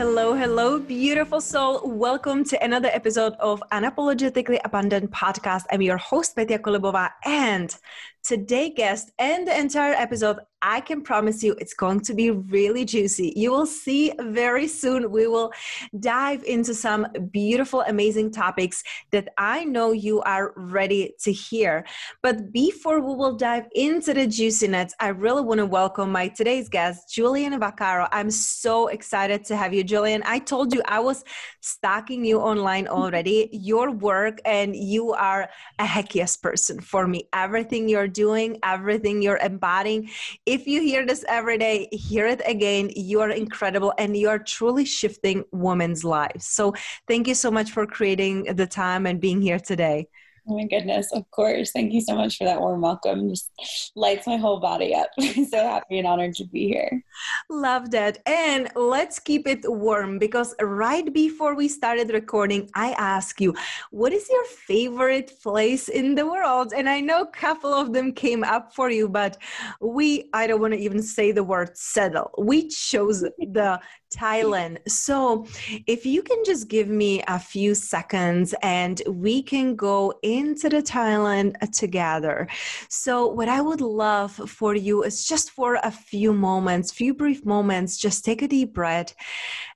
Hello, hello, beautiful soul. Welcome to another episode of Unapologetically Abundant Podcast. I'm your host, Petya Kolibova, and today guest and the entire episode I can promise you it's going to be really juicy. You will see very soon. We will dive into some beautiful, amazing topics that I know you are ready to hear. But before we will dive into the juiciness, I really want to welcome my today's guest, Julian Vaccaro. I'm so excited to have you, Julian. I told you I was stalking you online already, your work, and you are a heckiest person for me. Everything you're doing, everything you're embodying if you hear this every day, hear it again. You are incredible and you are truly shifting women's lives. So, thank you so much for creating the time and being here today. Oh my goodness, of course. Thank you so much for that warm welcome. Just lights my whole body up. so happy and honored to be here. Love that. And let's keep it warm because right before we started recording, I asked you, what is your favorite place in the world? And I know a couple of them came up for you, but we, I don't want to even say the word settle. We chose the Thailand. So, if you can just give me a few seconds and we can go into the Thailand uh, together. So, what I would love for you is just for a few moments, few brief moments, just take a deep breath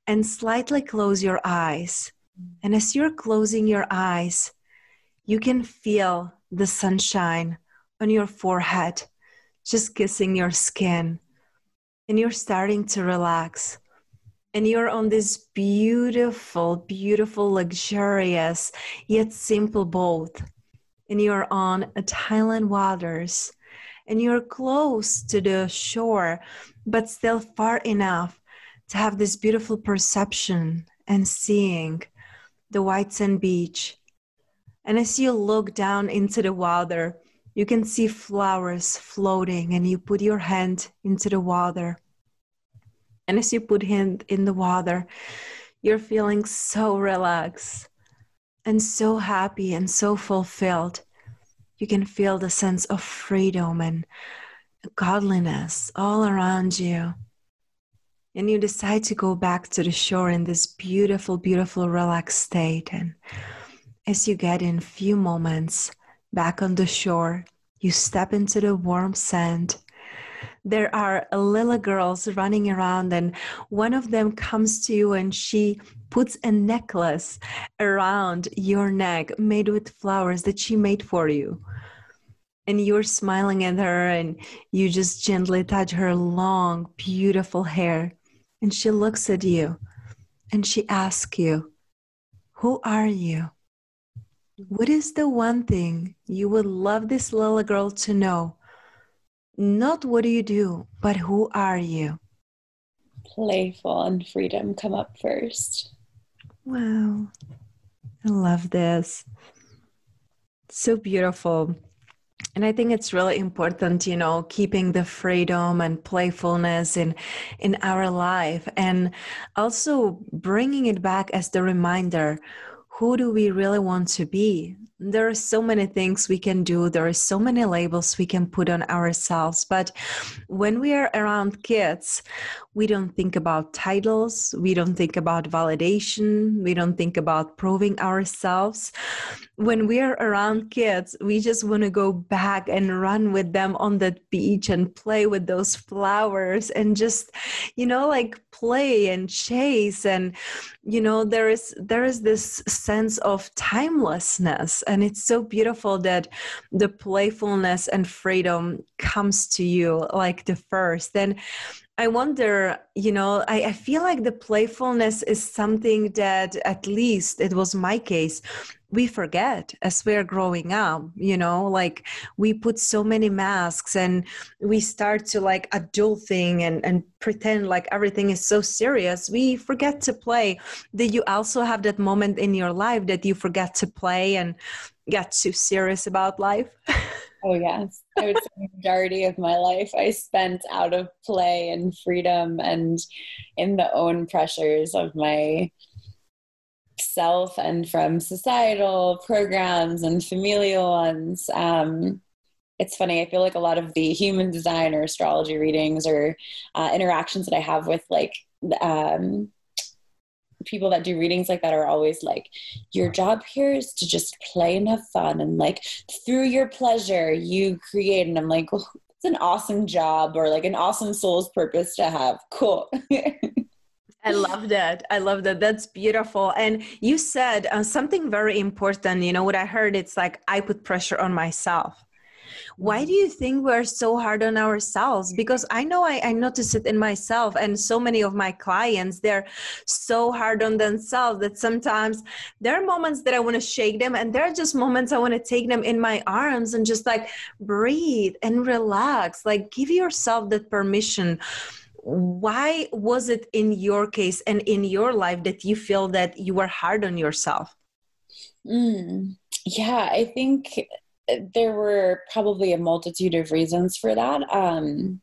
and slightly close your eyes. And as you're closing your eyes, you can feel the sunshine on your forehead, just kissing your skin. And you're starting to relax and you're on this beautiful, beautiful, luxurious, yet simple boat. And you're on Thailand waters and you're close to the shore, but still far enough to have this beautiful perception and seeing the white sand beach. And as you look down into the water, you can see flowers floating, and you put your hand into the water and as you put him in the water, you're feeling so relaxed and so happy and so fulfilled. You can feel the sense of freedom and godliness all around you. And you decide to go back to the shore in this beautiful, beautiful, relaxed state. And as you get in few moments back on the shore, you step into the warm sand there are little girls running around and one of them comes to you and she puts a necklace around your neck made with flowers that she made for you. And you're smiling at her and you just gently touch her long beautiful hair. And she looks at you and she asks you who are you? What is the one thing you would love this little girl to know not what do you do, but who are you? Playful and freedom come up first. Wow. I love this. So beautiful. And I think it's really important, you know, keeping the freedom and playfulness in in our life and also bringing it back as the reminder who do we really want to be there are so many things we can do. There are so many labels we can put on ourselves. But when we are around kids we don't think about titles. We don't think about validation. We don't think about proving ourselves. When we are around kids we just want to go back and run with them on that beach and play with those flowers and just you know like play and chase and you know there is there is this sense of timelessness and it's so beautiful that the playfulness and freedom comes to you like the first I wonder, you know, I, I, feel like the playfulness is something that, at least it was my case, we forget as we're growing up, you know, like we put so many masks and we start to like adulting and, and pretend like everything is so serious. We forget to play. Did you also have that moment in your life that you forget to play and get too serious about life? Oh yes. I would say the majority of my life I spent out of play and freedom and in the own pressures of my self and from societal programs and familial ones. Um, it's funny. I feel like a lot of the human design or astrology readings or uh, interactions that I have with like um, people that do readings like that are always like, your job here is to just play and have fun. And like through your pleasure, you create. And I'm like, well, it's an awesome job or like an awesome soul's purpose to have. Cool. I love that. I love that. That's beautiful. And you said uh, something very important. You know, what I heard, it's like I put pressure on myself why do you think we're so hard on ourselves? Because i know I, I notice it in myself and so many of my clients they're so hard on themselves that sometimes there are moments that i want to shake them and there are just moments i want to take them in my arms and just like breathe and relax. Like give yourself that permission. Why was it in your case and in your life that you feel that you were hard on yourself? Mm, yeah i think there were probably a multitude of reasons for that. Um,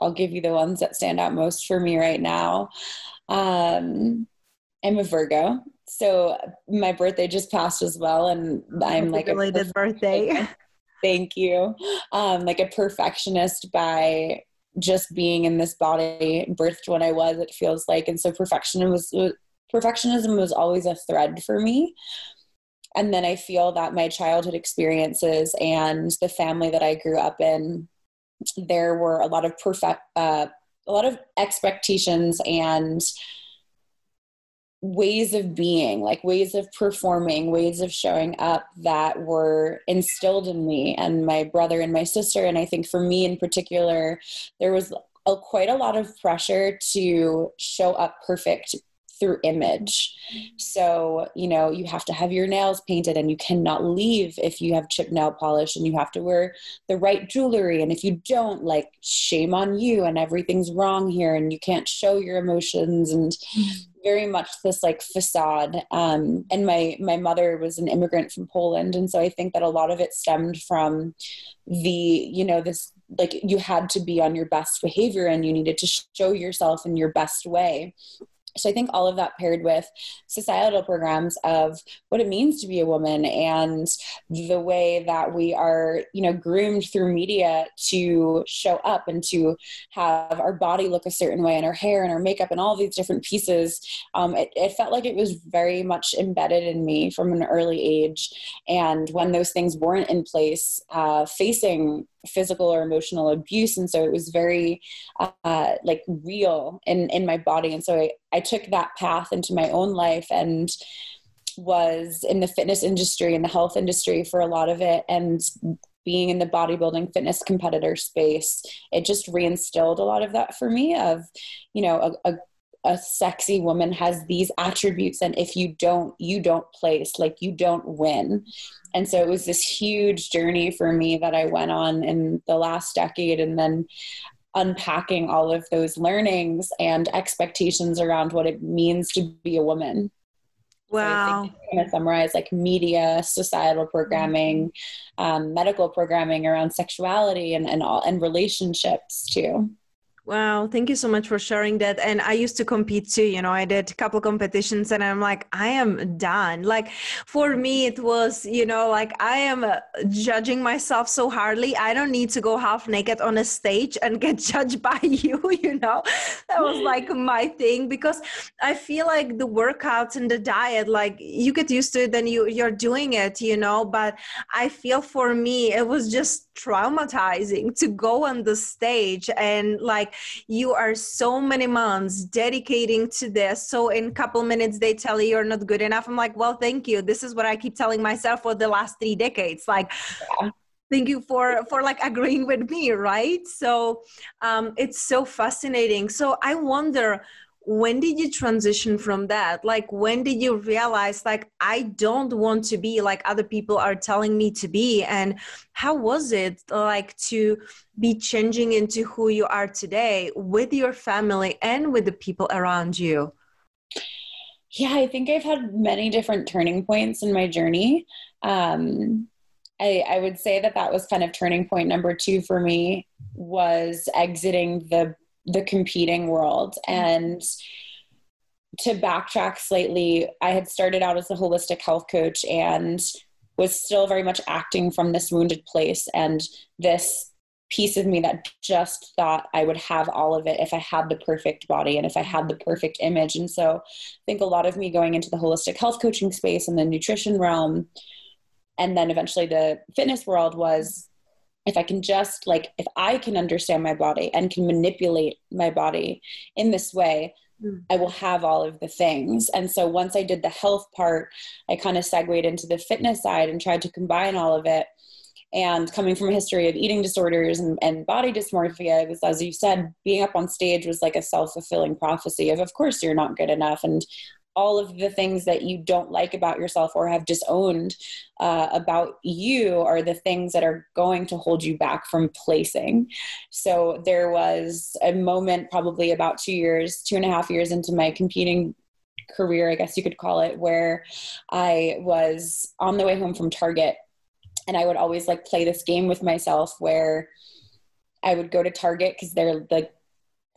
I'll give you the ones that stand out most for me right now. Um, I'm a Virgo, so my birthday just passed as well, and I'm like a belated birthday. Thank you. Um, like a perfectionist by just being in this body, birthed when I was. It feels like, and so perfectionism was perfectionism was always a thread for me and then i feel that my childhood experiences and the family that i grew up in there were a lot of perfect uh, a lot of expectations and ways of being like ways of performing ways of showing up that were instilled in me and my brother and my sister. And i think for me in particular there was a, quite a lot of pressure to show up perfect through image. So, you know, you have to have your nails painted and you cannot leave if you have chip nail polish and you have to wear the right jewelry. And if you don't, like, shame on you and everything's wrong here and you can't show your emotions and very much this like facade. Um, and my, my mother was an immigrant from Poland. And so I think that a lot of it stemmed from the, you know, this like you had to be on your best behavior and you needed to show yourself in your best way so I think all of that paired with societal programs of what it means to be a woman and the way that we are, you know, groomed through media to show up and to have our body look a certain way and our hair and our makeup and all these different pieces, um, it, it felt like it was very much embedded in me from an early age. And when those things weren't in place, uh, facing physical or emotional abuse. And so it was very uh, like real in in my body. And so I, I took that path into my own life and was in the fitness industry and the health industry for a lot of it. And being in the bodybuilding fitness competitor space it just reinstilled a lot of that for me of you know a, a a sexy woman has these attributes and if you don't you don't place like you don't win. And so it was this huge journey for me that i went on in the last decade and then unpacking all of those learnings and expectations around what it means to be a woman. Wow. So kind of summarize like media societal programming um, medical programming around sexuality and, and all and relationships too Wow, thank you so much for sharing that. And I used to compete too, you know, I did a couple competitions and I'm like, I am done. Like for me, it was, you know, like I am uh, judging myself so hardly. I don't need to go half naked on a stage and get judged by you, you know. That was like my thing because I feel like the workouts and the diet, like you get used to it, then you you're doing it, you know. But I feel for me, it was just traumatizing to go on the stage and like you are so many months dedicating to this. So in a couple minutes they tell you you're not good enough. I'm like well thank you. This is what i keep telling myself for the last three decades. Like yeah. thank you for for like agreeing with me right? So um, it's so fascinating. So i wonder when did you transition from that? Like when did you realize like i don't want to be like other people are telling me to be? And how was it like to be changing into who you are today with your family and with the people around you? Yeah i think i've had many different turning points in my journey. Um, I, I would say that that was kind of turning point number two for me was exiting the the competing world mm-hmm. and to backtrack slightly i had started out as a holistic health coach and was still very much acting from this wounded place and this piece of me that just thought I would have all of it if I had the perfect body and if I had the perfect image. And so I think a lot of me going into the holistic health coaching space and the nutrition realm and then eventually the fitness world was if I can just like, if I can understand my body and can manipulate my body in this way, mm. I will have all of the things. And so once I did the health part, I kind of segued into the fitness side and tried to combine all of it. And coming from a history of eating disorders and, and body dysmorphia, it was, as you said, being up on stage was like a self fulfilling prophecy of, of course, you're not good enough. And all of the things that you don't like about yourself or have disowned uh, about you are the things that are going to hold you back from placing. So there was a moment, probably about two years, two and a half years into my competing career, I guess you could call it, where I was on the way home from Target and I would always like play this game with myself where I would go to Target because they're like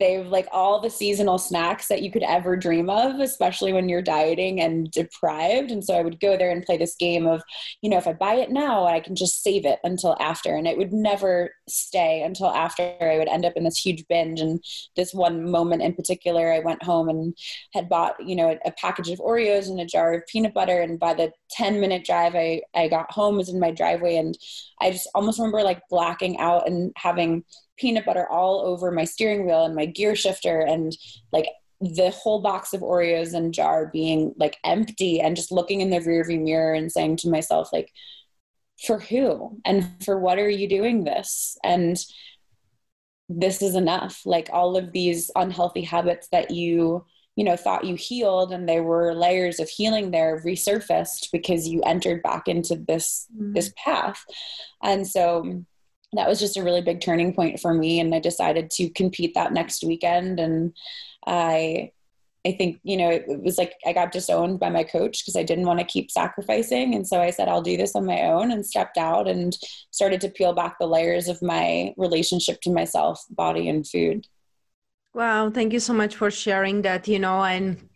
They've like all the seasonal snacks that you could ever dream of, especially when you're dieting and deprived. And so I would go there and play this game of, you know, if I buy it now, I can just save it until after. And it would never stay until after I would end up in this huge binge. And this one moment in particular, I went home and had bought, you know, a, package of Oreos and a jar of peanut butter. And by the 10 minute drive I, I got home was in my driveway. And I just almost remember like blacking out and having peanut butter all over my steering wheel and my gear shifter and like the whole box of Oreos and jar being like empty and just looking in the rearview mirror and saying to myself like for who? And for what are you doing this? And this is enough. Like all of these unhealthy habits that you you know thought you healed and there were layers of healing there resurfaced because you entered back into this mm-hmm. this path. And so that was just a really big turning point for me and i decided to compete that next weekend and i i think you know it, was like i got disowned by my coach because i didn't want to keep sacrificing and so i said i'll do this on my own and stepped out and started to peel back the layers of my relationship to myself body and food. Wow thank you so much for sharing that you know and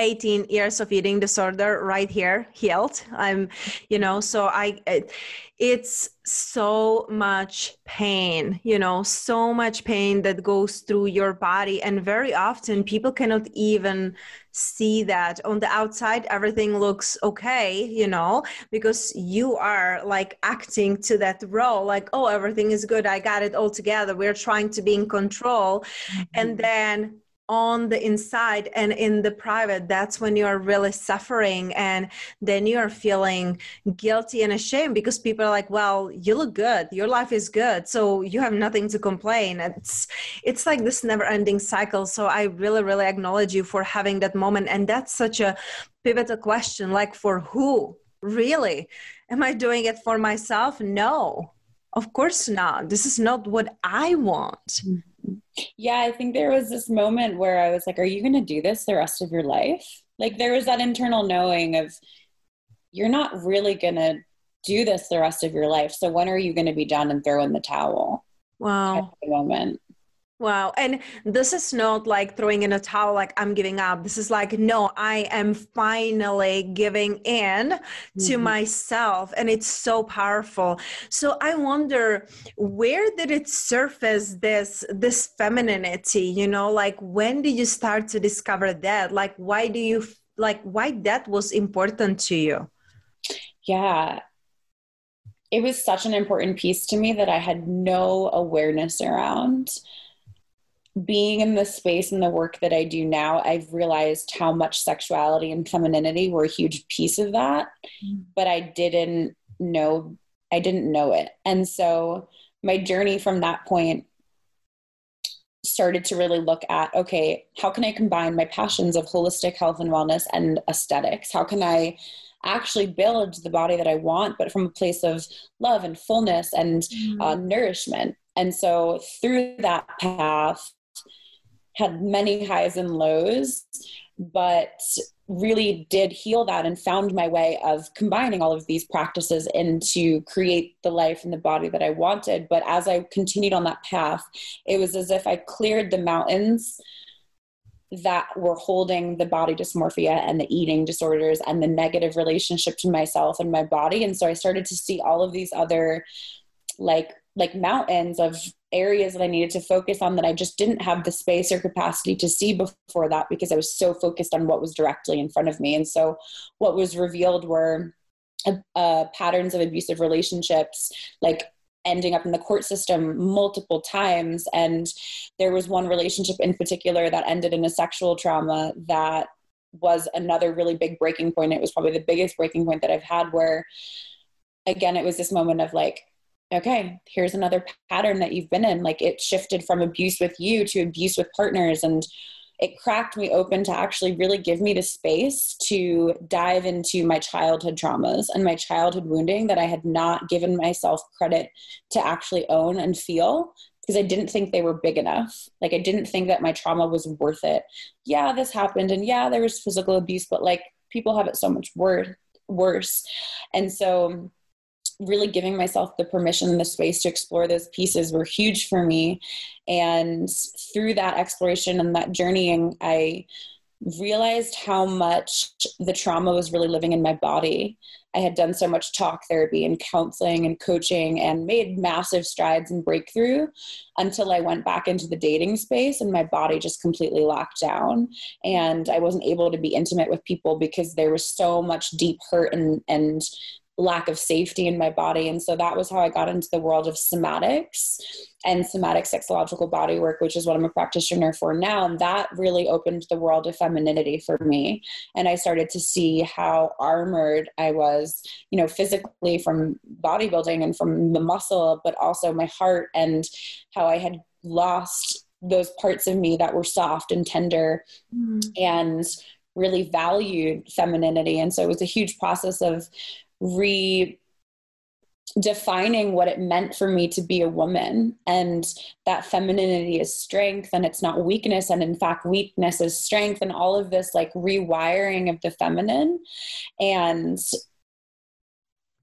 18 years of eating disorder right here healed i'm you know so i it, it's so much pain you know so much pain that goes through your body. And very often people cannot even see that. On the outside everything looks okay you know because you are like acting to that role like oh everything is good. I got it all together. We're trying to be in control. Mm-hmm. and then on the inside and in the private that's when you're really suffering and then you're feeling guilty and ashamed because people are like well you look good. Your life is good. So you have nothing to complain. It's it's like this never ending cycle. So i really really acknowledge you for having that moment. And that's such a pivotal question like for who? Really? Am i doing it for myself? No. Of course not. This is not what i want. Mm-hmm. Yeah, I think there was this moment where I was like, are you going to do this the rest of your life? Like, there was that internal knowing of, you're not really going to do this the rest of your life. So, when are you going to be done and throw in the towel? Wow. moment. Wow. And this is not like throwing in a towel, like I'm giving up. This is like, no, I am finally giving in mm-hmm. to myself. And it's so powerful. So I wonder where did it surface this this femininity? You know, like when did you start to discover that? Like why do you like why that was important to you? Yeah. It was such an important piece to me that I had no awareness around being in the space and the work that I do now, I've realized how much sexuality and femininity were a huge piece of that, mm. but I didn't know I didn't know it. And so my journey from that point started to really look at okay, how can I combine my passions of holistic health and wellness and aesthetics? How can I actually build the body that I want, but from a place of love and fullness and mm. uh, nourishment? And so through that path, had many highs and lows, but really did heal that and found my way of combining all of these practices into create the life and the body that I wanted. But as I continued on that path, it was as if I cleared the mountains that were holding the body dysmorphia and the eating disorders and the negative relationship to myself and my body. And so I started to see all of these other like like mountains of areas that I needed to focus on that I just didn't have the space or capacity to see before that because I was so focused on what was directly in front of me. And so what was revealed were uh, uh, patterns of abusive relationships, like ending up in the court system multiple times. And there was one relationship in particular that ended in a sexual trauma that was another really big breaking point. It was probably the biggest breaking point that I've had where, again, it was this moment of like, okay, here's another pattern that you've been in. Like it shifted from abuse with you to abuse with partners. And it cracked me open to actually really give me the space to dive into my childhood traumas and my childhood wounding that I had not given myself credit to actually own and feel because I didn't think they were big enough. Like I didn't think that my trauma was worth it. Yeah, this happened and yeah, there was physical abuse, but like people have it so much wor- worse. And so really giving myself the permission and the space to explore those pieces were huge for me. And through that exploration and that journeying, I realized how much the trauma was really living in my body. I had done so much talk therapy and counseling and coaching and made massive strides and breakthrough until I went back into the dating space and my body just completely locked down. And I wasn't able to be intimate with people because there was so much deep hurt and, and lack of safety in my body. And so that was how I got into the world of somatics and somatic sexological body work, which is what I'm a practitioner for now. And that really opened the world of femininity for me. And I started to see how armored I was, you know, physically from bodybuilding and from the muscle, but also my heart and how I had lost those parts of me that were soft and tender mm. and really valued femininity. And so it was a huge process of redefining what it meant for me to be a woman. And that femininity is strength and it's not weakness. And in fact weakness is strength and all of this like rewiring of the feminine. And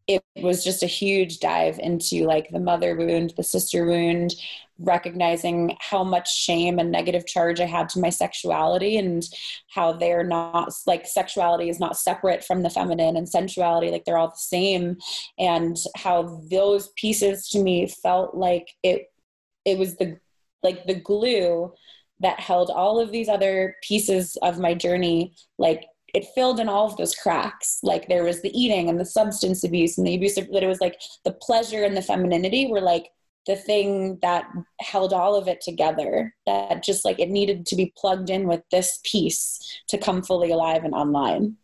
it was just a huge dive into like the mother wound the sister wound recognizing how much shame and negative charge I had to my sexuality and how they're not like sexuality is not separate from the feminine and sensuality, like they're all the same. And how those pieces to me felt like it it was the like the glue that held all of these other pieces of my journey like it filled in all of those cracks. Like there was the eating and the substance abuse and the abuse, but it was like the pleasure and the femininity were like the thing that held all of it together that just like it needed to be plugged in with this piece to come fully alive and online.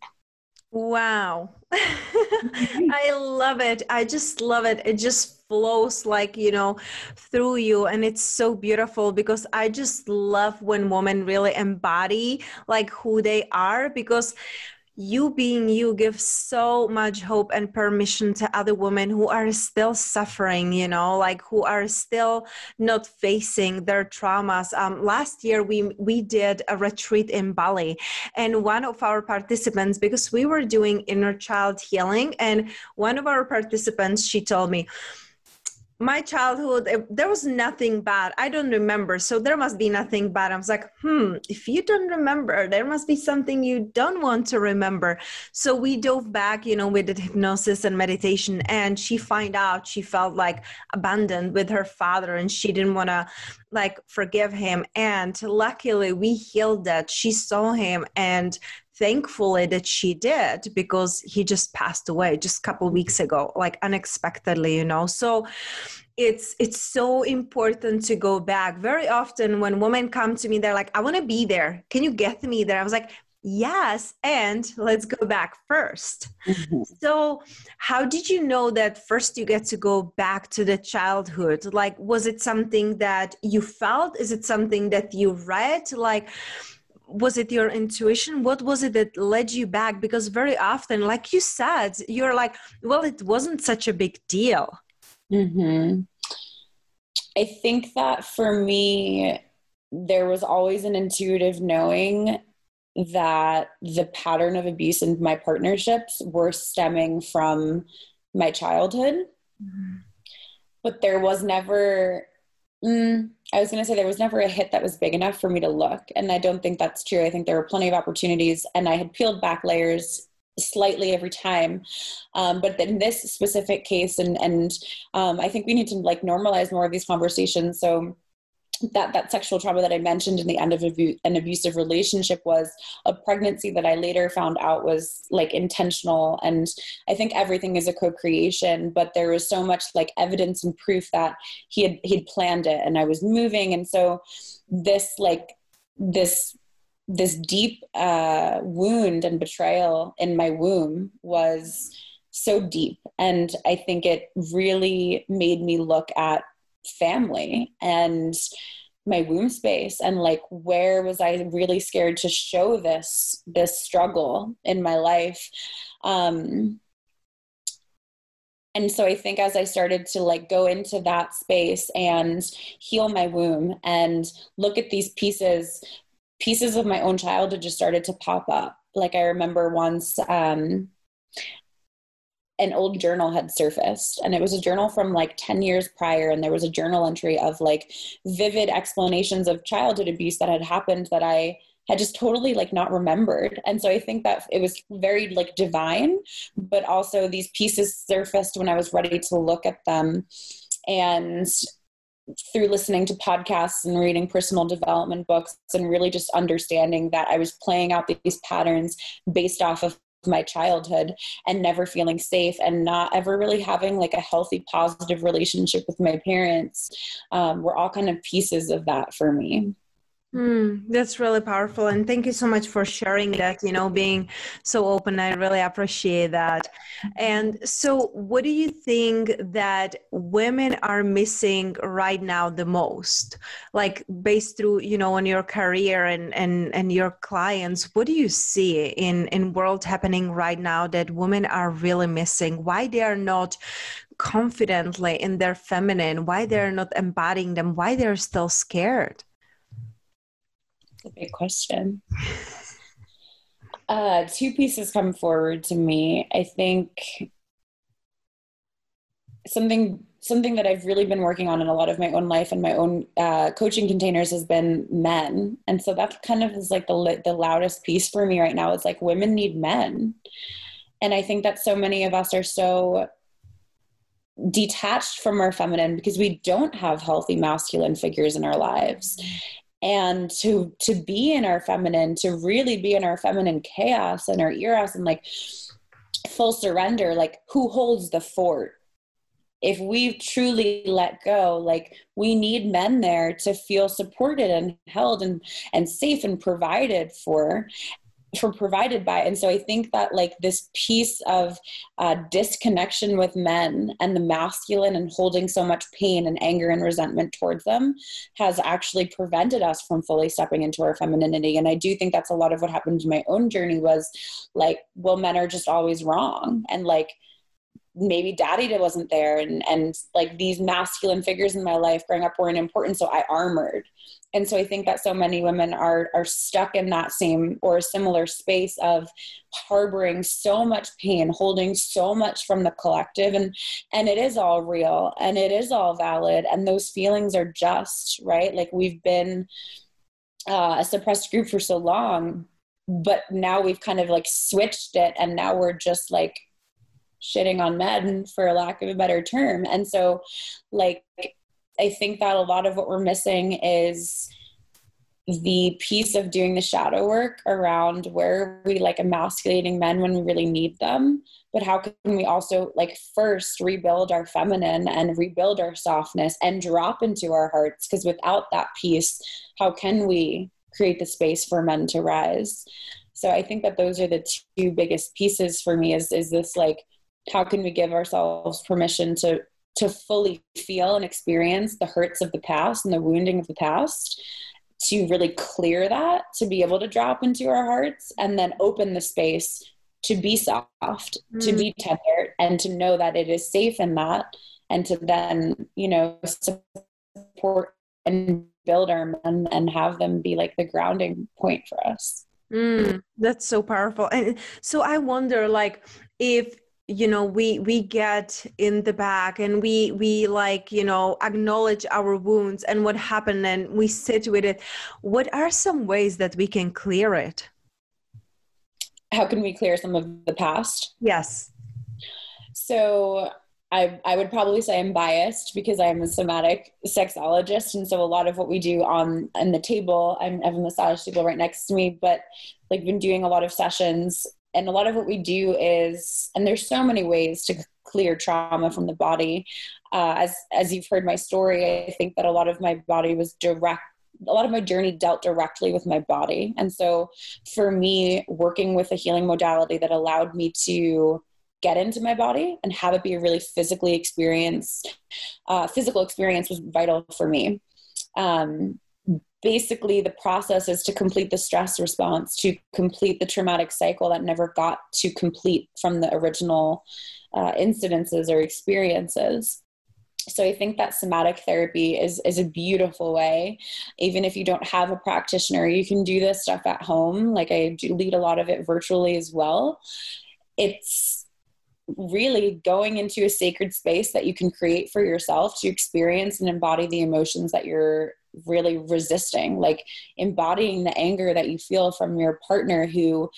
Wow. Mm-hmm. I love it. I just love it. It just flows like you know through you and it's so beautiful because i just love when women really embody like who they are because you being you gives so much hope and permission to other women who are still suffering you know like who are still not facing their traumas. Um, last year we we did a retreat in bali and one of our participants because we were doing inner child healing and one of our participants she told me my childhood there was nothing bad. I don't remember. So there must be nothing bad. I was like hmm if you don't remember there must be something you don't want to remember. So we dove back you know with the hypnosis and meditation and she find out she felt like abandoned with her father and she didn't want to like forgive him. And luckily we healed that. She saw him and thankfully that she did because he just passed away just a couple weeks ago like unexpectedly you know? So it's it's so important to go back. Very often when women come to me they're like i want to be there. Can you get me there? I was like yes and let's go back 1st mm-hmm. so how did you know that first you get to go back to the childhood? Like was it something that you felt? Is it something that you read? Like was it your intuition what was it that led you back because very often like you said you're like well it wasn't such a big deal mm-hmm. i think that for me there was always an intuitive knowing that the pattern of abuse in my partnerships were stemming from my childhood mm-hmm. but there was never mm, I was going to say there was never a hit that was big enough for me to look. And I don't think that's true. I think there were plenty of opportunities, and I had peeled back layers slightly every time um, but in this specific case and and um, i think we need to like normalize more of these conversations so that that sexual trauma that I mentioned in the end of an abusive relationship was a pregnancy that I later found out was like intentional. And I think everything is a co-creation but there was so much like evidence and proof that he had he'd planned it and I was moving. And so this like this this deep uh, wound and betrayal in my womb was so deep. And I think it really made me look at family and my womb space. And like where was i really scared to show this this struggle in my life? Um and so i think as i started to like go into that space and heal my womb and look at these pieces pieces of my own childhood just started to pop up. Like i remember once um an old journal had surfaced and it was a journal from like 10 years prior and there was a journal entry of like vivid explanations of childhood abuse that had happened that i had just totally like not remembered. And so i think that it was very like divine but also these pieces surfaced when i was ready to look at them. And through listening to podcasts and reading personal development books and really just understanding that I was playing out these patterns based off of my childhood and never feeling safe and not ever really having like a healthy positive relationship with my parents um, were all kind of pieces of that for me Mm, that's really powerful. And thank you so much for sharing that, you know, being so open. I really appreciate that. And so, what do you think that women are missing right now the most? Like, based through, you know, on your career and, and, and your clients, what do you see in, in world happening right now that women are really missing? Why they are not confidently in their feminine? Why they're not embodying them? Why they're still scared? A big question. Uh, two pieces come forward to me. I think something something that I've really been working on in a lot of my own life and my own uh, coaching containers has been men, and so that kind of is like the the loudest piece for me right now. Is like women need men, and I think that so many of us are so detached from our feminine because we don't have healthy masculine figures in our lives and to to be in our feminine to really be in our feminine chaos and our eros and like full surrender like who holds the fort? If we truly let go like we need men there to feel supported and held and and safe and provided for for provided by. And so i think that like this piece of uh, disconnection with men and the masculine and holding so much pain and anger and resentment towards them has actually prevented us from fully stepping into our femininity. And i do think that's a lot of what happened in my own journey was like well men are just always wrong. And like maybe daddy wasn't there and and like these masculine figures in my life growing up weren't important so i armored. And so i think that so many women are are stuck in that same or a similar space of harboring so much pain holding so much from the collective and and it is all real and it is all valid and those feelings are just right? Like we've been uh, a suppressed group for so long but now we've kind of like switched it and now we're just like shitting on men for lack of a better term. And so like i think that a lot of what we're missing is the piece of doing the shadow work around where we like emasculating men when we really need them? But how can we also like first rebuild our feminine and rebuild our softness and drop into our hearts? Because without that piece how can we create the space for men to rise? So i think that those are the two biggest pieces for me is is this like how can we give ourselves permission to to fully feel and experience the hurts of the past and the wounding of the past to really clear that to be able to drop into our hearts and then open the space to be soft mm. to be tender and to know that it is safe in that and to then you know support and build our men and have them be like the grounding point for us mm, that's so powerful and so i wonder like if you know we we get in the back and we we like you know acknowledge our wounds and what happened and we sit with it. What are some ways that we can clear it? How can we clear some of the past? Yes. So I, I would probably say I'm biased because I'm a somatic sexologist, and so a lot of what we do on on the table, I'm, I have a massage table right next to me, but like been doing a lot of sessions and a lot of what we do is and there's so many ways to clear trauma from the body. Uh, as as you've heard my story i think that a lot of my body was direct a lot of my journey dealt directly with my body. And so for me working with a healing modality that allowed me to get into my body and have it be a really physically experience uh, physical experience was vital for me. Um, basically the process is to complete the stress response to complete the traumatic cycle that never got to complete from the original uh, incidences or experiences. So i think that somatic therapy is is a beautiful way. Even if you don't have a practitioner you can do this stuff at home. Like i do lead a lot of it virtually as well. It's really going into a sacred space that you can create for yourself to experience and embody the emotions that you're really resisting, like embodying the anger that you feel from your partner who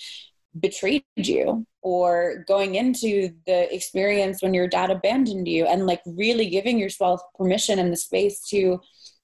betrayed you or going into the experience when your dad abandoned you and like really giving yourself permission and the space to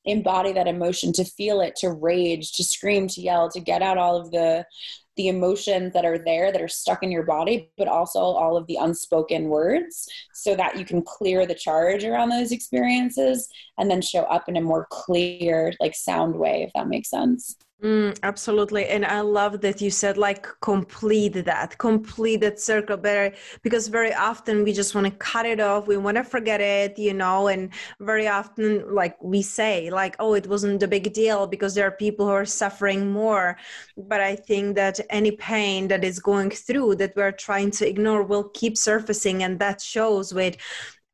embody that emotion to feel it to rage to scream to yell to get out all of the the emotions that are there that are stuck in your body, but also all of the unspoken words so that you can clear the charge around those experiences and then show up in a more clear, like sound way, if that makes sense. Mm, absolutely. And I love that you said like complete that, complete that circle better because very often we just want to cut it off. We want to forget it, you know, and very often like we say like, oh, it wasn't a big deal because there are people who are suffering more. But I think that any pain that is going through that we're trying to ignore will keep surfacing and that shows with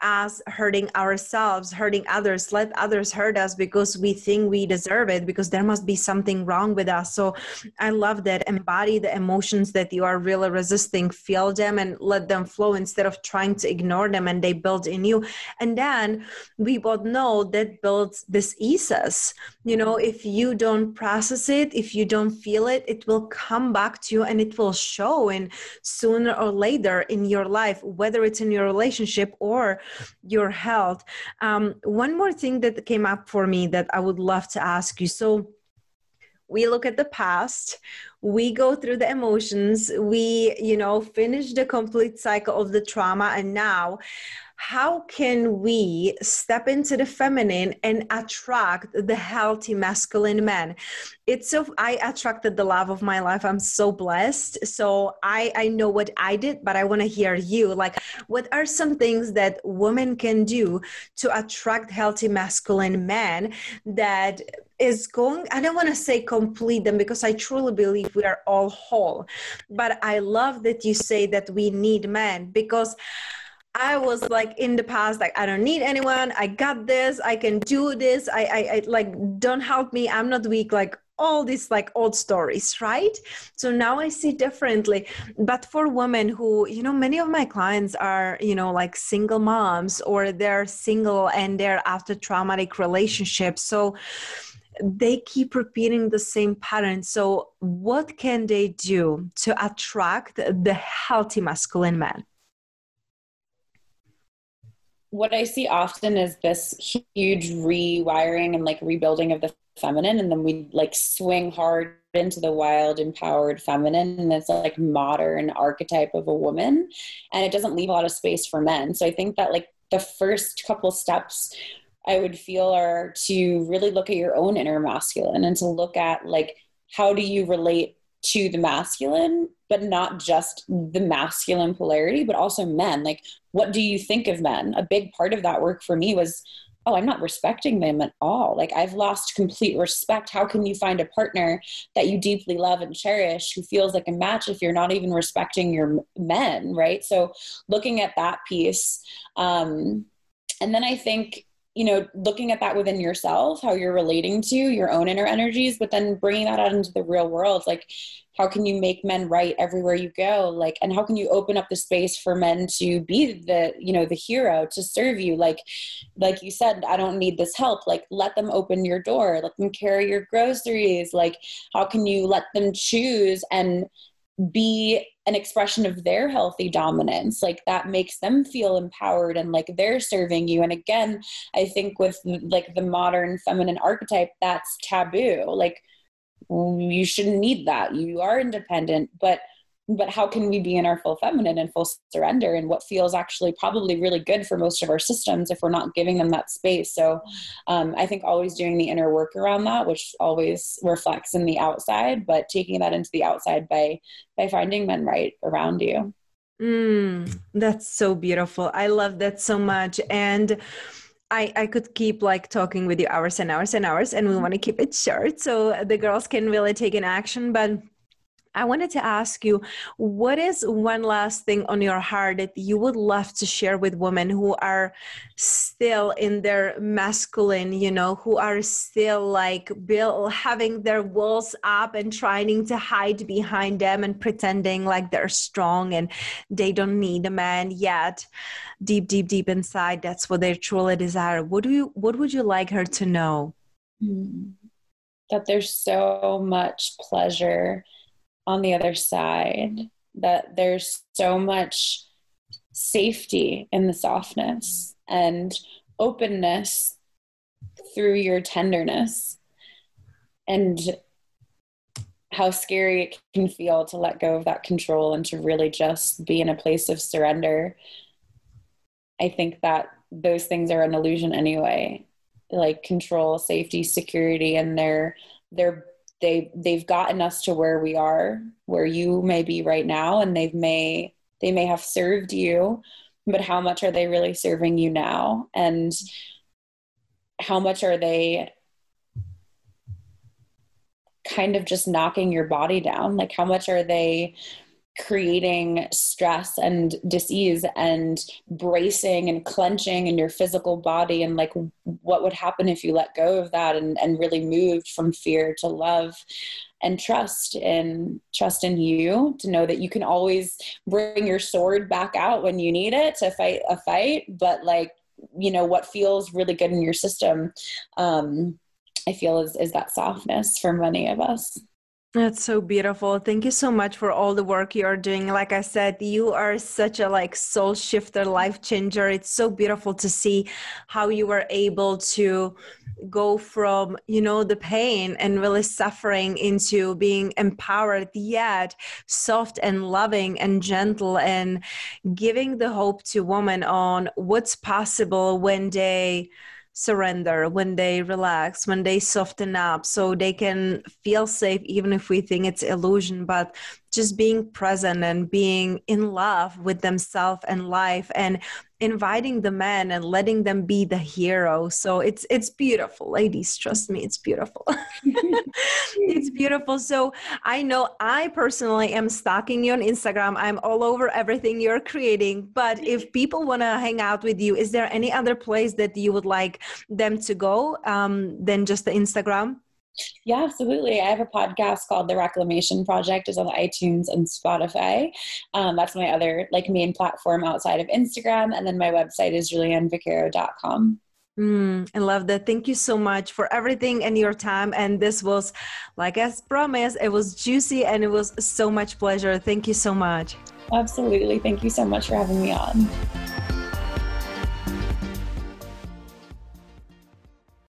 us hurting ourselves, hurting others, let others hurt us because we think we deserve it, because there must be something wrong with us. So I love that. Embody the emotions that you are really resisting, feel them and let them flow instead of trying to ignore them and they build in you. And then we both know that builds this eases. You know, if you don't process it, if you don't feel it, it will come back to you and it will show in sooner or later in your life, whether it's in your relationship or your health. Um, one more thing that came up for me that I would love to ask you. So, we look at the past we go through the emotions we you know finish the complete cycle of the trauma and now how can we step into the feminine and attract the healthy masculine men? It's so i attracted the love of my life. I'm so blessed. So i i know what i did but i want to hear you. Like what are some things that women can do to attract healthy masculine men that is going i don't want to say complete them because i truly believe we are all whole but i love that you say that we need men because I was like in the past, like I don't need anyone. I got this. I can do this. I, I, I like don't help me. I'm not weak. Like all these like old stories, right? So now I see differently. But for women who, you know, many of my clients are, you know, like single moms or they're single and they're after traumatic relationships. So they keep repeating the same pattern. So, what can they do to attract the healthy masculine man? What I see often is this huge rewiring and like rebuilding of the feminine, and then we like swing hard into the wild, empowered feminine, and it's like modern archetype of a woman, and it doesn't leave a lot of space for men. So, I think that like the first couple steps I would feel are to really look at your own inner masculine and to look at like how do you relate to the masculine, but not just the masculine polarity, but also men. Like, what do you think of men? A big part of that work for me was, oh, I'm not respecting them at all. Like, I've lost complete respect. How can you find a partner that you deeply love and cherish who feels like a match if you're not even respecting your men, right? So, looking at that piece. Um, and then I think you know looking at that within yourself how you're relating to your own inner energies but then bringing that out into the real world like how can you make men right everywhere you go? Like and how can you open up the space for men to be the you know the hero to serve you? Like like you said i don't need this help. Like let them open your door. Let them carry your groceries. Like how can you let them choose and be an expression of their healthy dominance like that makes them feel empowered and like they're serving you. And again i think with like the modern feminine archetype that's taboo. Like you shouldn't need that. You are independent but but how can we be in our full feminine and full surrender and what feels actually probably really good for most of our systems if we're not giving them that space? So um, i think always doing the inner work around that which always reflects in the outside but taking that into the outside by by finding men right around you. Mm, that's so beautiful. I love that so much. And I, I could keep like talking with you hours and hours and hours and we want to keep it short so the girls can really take an action but I wanted to ask you, what is one last thing on your heart that you would love to share with women who are still in their masculine, you know, who are still like Bill having their walls up and trying to hide behind them and pretending like they're strong and they don't need a man yet. Deep, deep, deep inside, that's what they truly desire. What do you what would you like her to know? Hmm. That there's so much pleasure on the other side that there's so much safety in the softness and openness through your tenderness. And how scary it can feel to let go of that control and to really just be in a place of surrender. I think that those things are an illusion anyway like control safety security and they're they're they they've gotten us to where we are where you may be right now and they've may they may have served you but how much are they really serving you now? And how much are they kind of just knocking your body down? Like how much are they creating stress and disease and bracing and clenching in your physical body and like what would happen if you let go of that and, and really moved from fear to love and trust in trust in you to know that you can always bring your sword back out when you need it to fight a fight but like you know what feels really good in your system um i feel is is that softness for many of us that's so beautiful. Thank you so much for all the work you're doing. Like I said, you are such a like soul shifter, life changer. It's so beautiful to see how you were able to go from, you know, the pain and really suffering into being empowered yet soft and loving and gentle and giving the hope to women on what's possible when they surrender, when they relax, when they soften up, so they can feel safe, even if we think it's illusion. But just being present and being in love with themselves and life and inviting the men and letting them be the hero. So it's it's beautiful. Ladies trust me it's beautiful. It's beautiful. So i know i personally am stalking you on instagram. I'm all over everything you're creating. But if people want to hang out with you is there any other place that you would like them to go um, than just the instagram yeah, absolutely. I have a podcast called The Reclamation Project. is on iTunes and Spotify. Um, that's my other like main platform outside of Instagram, and then my website is juliannevaquero.com. Mm, I love that. Thank you so much for everything and your time. And this was, like as promised, it was juicy and it was so much pleasure. Thank you so much. Absolutely. Thank you so much for having me on.